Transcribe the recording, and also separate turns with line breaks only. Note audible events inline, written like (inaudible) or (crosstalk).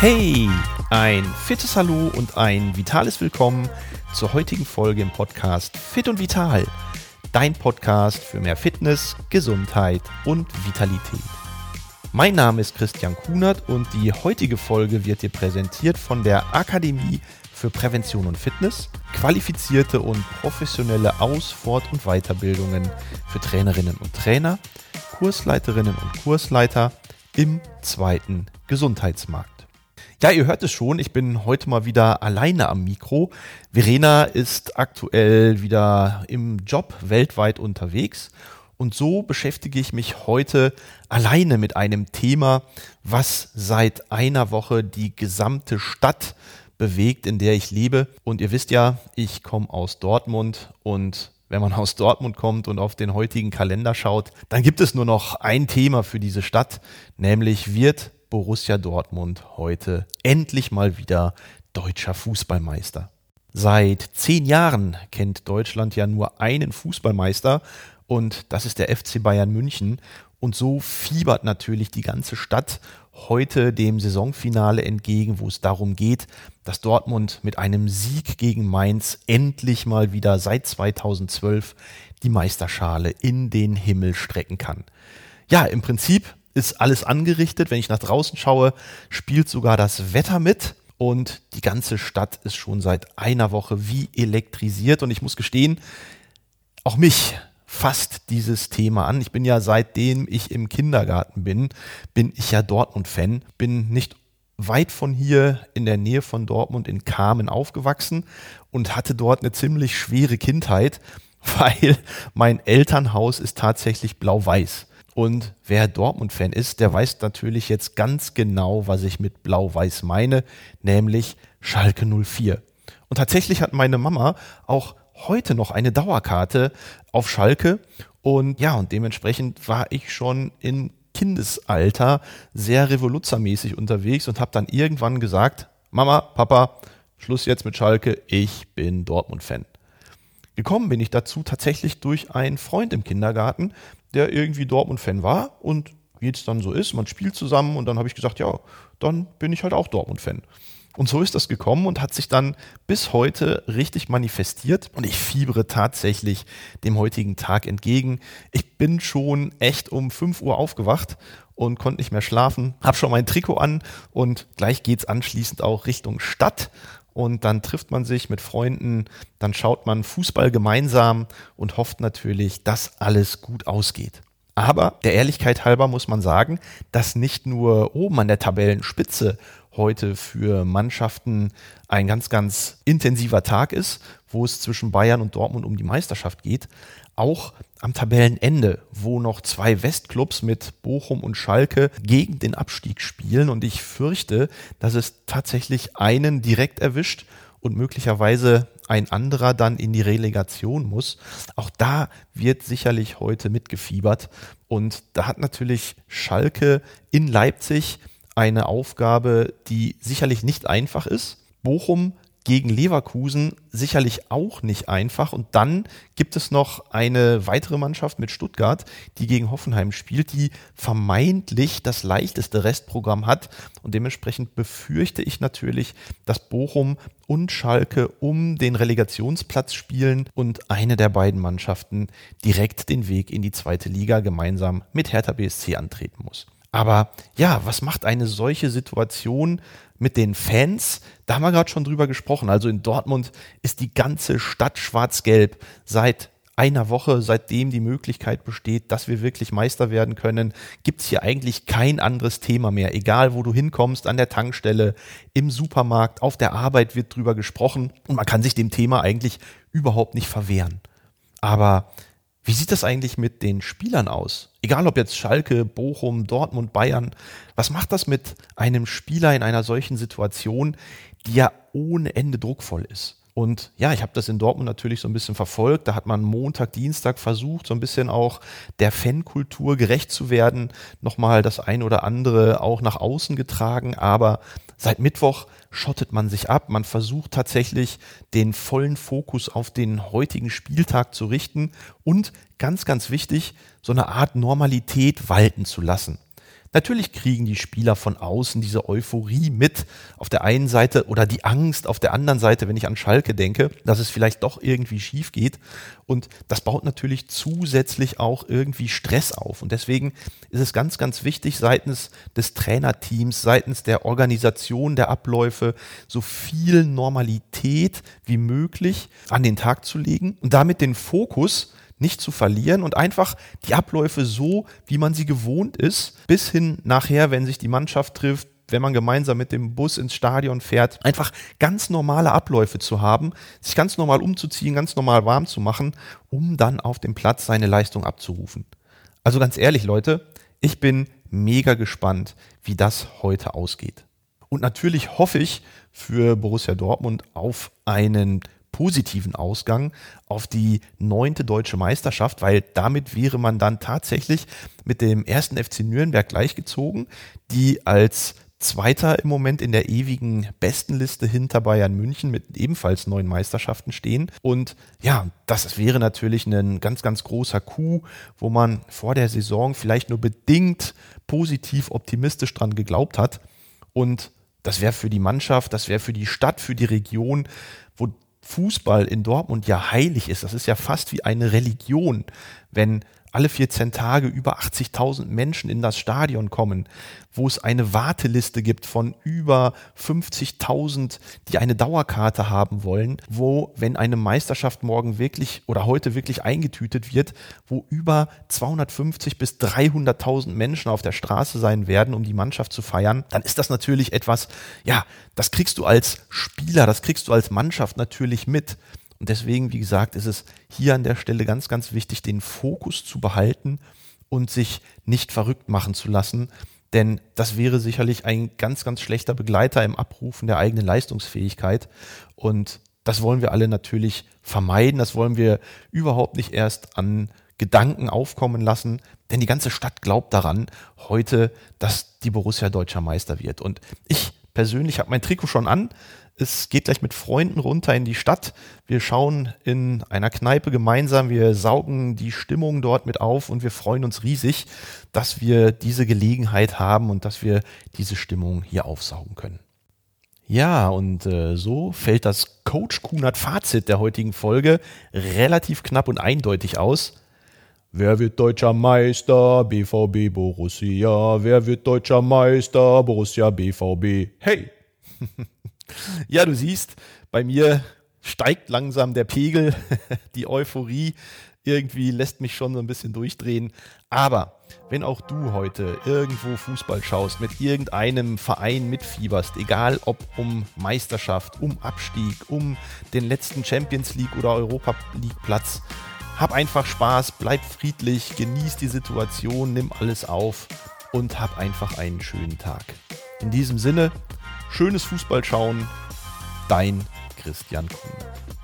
Hey, ein fittes Hallo und ein vitales Willkommen zur heutigen Folge im Podcast Fit und Vital. Dein Podcast für mehr Fitness, Gesundheit und Vitalität. Mein Name ist Christian Kunert und die heutige Folge wird dir präsentiert von der Akademie für Prävention und Fitness, qualifizierte und professionelle Aus-, Fort- und Weiterbildungen für Trainerinnen und Trainer, Kursleiterinnen und Kursleiter im zweiten Gesundheitsmarkt. Ja, ihr hört es schon, ich bin heute mal wieder alleine am Mikro. Verena ist aktuell wieder im Job weltweit unterwegs und so beschäftige ich mich heute alleine mit einem Thema, was seit einer Woche die gesamte Stadt bewegt, in der ich lebe. Und ihr wisst ja, ich komme aus Dortmund und wenn man aus Dortmund kommt und auf den heutigen Kalender schaut, dann gibt es nur noch ein Thema für diese Stadt, nämlich wird Borussia Dortmund heute endlich mal wieder deutscher Fußballmeister. Seit zehn Jahren kennt Deutschland ja nur einen Fußballmeister und das ist der FC Bayern München. Und so fiebert natürlich die ganze Stadt heute dem Saisonfinale entgegen, wo es darum geht, dass Dortmund mit einem Sieg gegen Mainz endlich mal wieder seit 2012 die Meisterschale in den Himmel strecken kann. Ja, im Prinzip ist alles angerichtet. Wenn ich nach draußen schaue, spielt sogar das Wetter mit. Und die ganze Stadt ist schon seit einer Woche wie elektrisiert. Und ich muss gestehen, auch mich fasst dieses Thema an. Ich bin ja seitdem ich im Kindergarten bin, bin ich ja Dortmund-Fan. Bin nicht weit von hier in der Nähe von Dortmund in Kamen aufgewachsen und hatte dort eine ziemlich schwere Kindheit, (laughs) weil mein Elternhaus ist tatsächlich blau-weiß. Und wer Dortmund-Fan ist, der weiß natürlich jetzt ganz genau, was ich mit Blau-Weiß meine, nämlich Schalke 04. Und tatsächlich hat meine Mama auch heute noch eine Dauerkarte auf Schalke. Und ja, und dementsprechend war ich schon in Kindesalter sehr revoluzermäßig unterwegs und habe dann irgendwann gesagt, Mama, Papa, Schluss jetzt mit Schalke, ich bin Dortmund-Fan. Gekommen bin ich dazu tatsächlich durch einen Freund im Kindergarten, der irgendwie Dortmund-Fan war und wie es dann so ist, man spielt zusammen und dann habe ich gesagt, ja, dann bin ich halt auch Dortmund-Fan. Und so ist das gekommen und hat sich dann bis heute richtig manifestiert und ich fiebere tatsächlich dem heutigen Tag entgegen. Ich bin schon echt um 5 Uhr aufgewacht und konnte nicht mehr schlafen, habe schon mein Trikot an und gleich geht's anschließend auch Richtung Stadt und dann trifft man sich mit Freunden, dann schaut man Fußball gemeinsam und hofft natürlich, dass alles gut ausgeht. Aber der Ehrlichkeit halber muss man sagen, dass nicht nur oben an der Tabellenspitze heute für Mannschaften ein ganz, ganz intensiver Tag ist, wo es zwischen Bayern und Dortmund um die Meisterschaft geht, auch am Tabellenende, wo noch zwei Westclubs mit Bochum und Schalke gegen den Abstieg spielen. Und ich fürchte, dass es tatsächlich einen direkt erwischt und möglicherweise ein anderer dann in die Relegation muss. Auch da wird sicherlich heute mitgefiebert. Und da hat natürlich Schalke in Leipzig eine Aufgabe, die sicherlich nicht einfach ist. Bochum gegen Leverkusen sicherlich auch nicht einfach. Und dann gibt es noch eine weitere Mannschaft mit Stuttgart, die gegen Hoffenheim spielt, die vermeintlich das leichteste Restprogramm hat. Und dementsprechend befürchte ich natürlich, dass Bochum und Schalke um den Relegationsplatz spielen und eine der beiden Mannschaften direkt den Weg in die zweite Liga gemeinsam mit Hertha BSC antreten muss. Aber ja, was macht eine solche Situation mit den Fans? Da haben wir gerade schon drüber gesprochen. Also in Dortmund ist die ganze Stadt schwarz-gelb seit einer Woche, seitdem die Möglichkeit besteht, dass wir wirklich Meister werden können, gibt es hier eigentlich kein anderes Thema mehr. Egal, wo du hinkommst, an der Tankstelle, im Supermarkt, auf der Arbeit wird drüber gesprochen und man kann sich dem Thema eigentlich überhaupt nicht verwehren. Aber wie sieht das eigentlich mit den Spielern aus? Egal ob jetzt Schalke, Bochum, Dortmund, Bayern. Was macht das mit einem Spieler in einer solchen Situation, die ja ohne Ende druckvoll ist? Und ja, ich habe das in Dortmund natürlich so ein bisschen verfolgt. Da hat man Montag, Dienstag versucht, so ein bisschen auch der Fankultur gerecht zu werden, nochmal das ein oder andere auch nach außen getragen. Aber seit Mittwoch schottet man sich ab. Man versucht tatsächlich den vollen Fokus auf den heutigen Spieltag zu richten und ganz, ganz wichtig, so eine Art Normalität walten zu lassen. Natürlich kriegen die Spieler von außen diese Euphorie mit auf der einen Seite oder die Angst auf der anderen Seite, wenn ich an Schalke denke, dass es vielleicht doch irgendwie schief geht. Und das baut natürlich zusätzlich auch irgendwie Stress auf. Und deswegen ist es ganz, ganz wichtig, seitens des Trainerteams, seitens der Organisation der Abläufe so viel Normalität wie möglich an den Tag zu legen und damit den Fokus nicht zu verlieren und einfach die Abläufe so, wie man sie gewohnt ist, bis hin nachher, wenn sich die Mannschaft trifft, wenn man gemeinsam mit dem Bus ins Stadion fährt, einfach ganz normale Abläufe zu haben, sich ganz normal umzuziehen, ganz normal warm zu machen, um dann auf dem Platz seine Leistung abzurufen. Also ganz ehrlich, Leute, ich bin mega gespannt, wie das heute ausgeht. Und natürlich hoffe ich für Borussia Dortmund auf einen positiven Ausgang auf die neunte deutsche Meisterschaft, weil damit wäre man dann tatsächlich mit dem ersten FC Nürnberg gleichgezogen, die als Zweiter im Moment in der ewigen Bestenliste hinter Bayern München mit ebenfalls neun Meisterschaften stehen. Und ja, das wäre natürlich ein ganz, ganz großer Coup, wo man vor der Saison vielleicht nur bedingt positiv optimistisch dran geglaubt hat. Und das wäre für die Mannschaft, das wäre für die Stadt, für die Region, wo Fußball in Dortmund ja heilig ist. Das ist ja fast wie eine Religion, wenn alle 14 Tage über 80.000 Menschen in das Stadion kommen, wo es eine Warteliste gibt von über 50.000, die eine Dauerkarte haben wollen, wo, wenn eine Meisterschaft morgen wirklich oder heute wirklich eingetütet wird, wo über 250 bis 300.000 Menschen auf der Straße sein werden, um die Mannschaft zu feiern, dann ist das natürlich etwas, ja, das kriegst du als Spieler, das kriegst du als Mannschaft natürlich mit. Und deswegen, wie gesagt, ist es hier an der Stelle ganz, ganz wichtig, den Fokus zu behalten und sich nicht verrückt machen zu lassen. Denn das wäre sicherlich ein ganz, ganz schlechter Begleiter im Abrufen der eigenen Leistungsfähigkeit. Und das wollen wir alle natürlich vermeiden. Das wollen wir überhaupt nicht erst an Gedanken aufkommen lassen. Denn die ganze Stadt glaubt daran heute, dass die Borussia deutscher Meister wird. Und ich persönlich habe mein Trikot schon an. Es geht gleich mit Freunden runter in die Stadt. Wir schauen in einer Kneipe gemeinsam. Wir saugen die Stimmung dort mit auf und wir freuen uns riesig, dass wir diese Gelegenheit haben und dass wir diese Stimmung hier aufsaugen können. Ja, und äh, so fällt das Coach Kunert Fazit der heutigen Folge relativ knapp und eindeutig aus. Wer wird deutscher Meister? BVB Borussia. Wer wird deutscher Meister? Borussia BVB. Hey! (laughs) Ja, du siehst, bei mir steigt langsam der Pegel, (laughs) die Euphorie irgendwie lässt mich schon so ein bisschen durchdrehen. Aber wenn auch du heute irgendwo Fußball schaust, mit irgendeinem Verein mitfieberst, egal ob um Meisterschaft, um Abstieg, um den letzten Champions League oder Europa League Platz, hab einfach Spaß, bleib friedlich, genieß die Situation, nimm alles auf und hab einfach einen schönen Tag. In diesem Sinne, schönes Fußball schauen. Dein Christian Kuhn.